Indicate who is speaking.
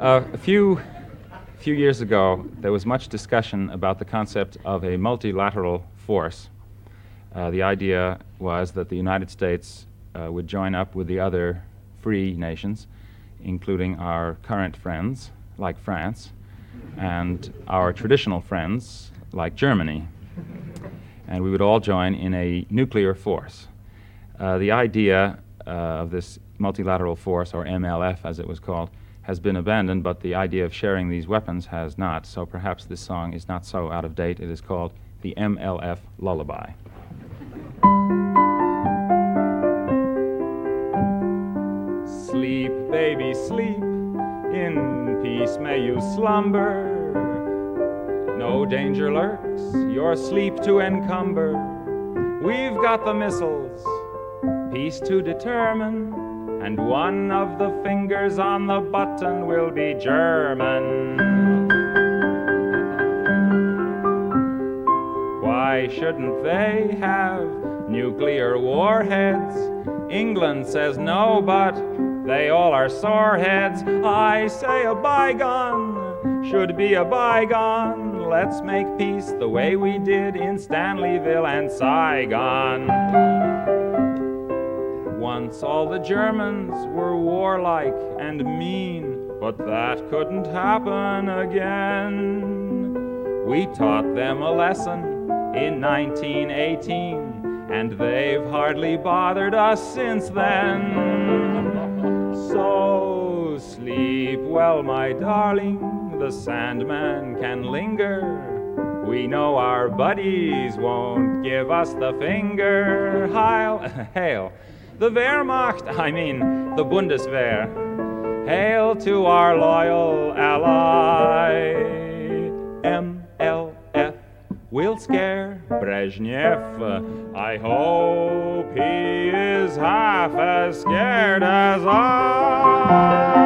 Speaker 1: Uh, a few, few years ago, there was much discussion about the concept of a multilateral force. Uh, the idea was that the United States uh, would join up with the other free nations, including our current friends, like France, and our traditional friends, like Germany. And we would all join in a nuclear force. Uh, the idea uh, of this multilateral force, or MLF as it was called, has been abandoned, but the idea of sharing these weapons has not. So perhaps this song is not so out of date. It is called the MLF Lullaby. Sleep, baby, sleep. In peace may you slumber. No danger lurks, your sleep to encumber. We've got the missiles, peace to determine and one of the fingers on the button will be German. Why shouldn't they have nuclear warheads? England says no, but they all are soreheads. I say a bygone should be a bygone. Let's make peace the way we did in Stanleyville and Saigon. Once all the Germans were warlike and mean, but that couldn't happen again. We taught them a lesson in 1918, and they've hardly bothered us since then. So sleep well, my darling, the Sandman can linger. We know our buddies won't give us the finger. Heil, hail the Wehrmacht, I mean the Bundeswehr. Hail to our loyal ally, MLF. We'll scare Brezhnev. I hope he is half as scared as I.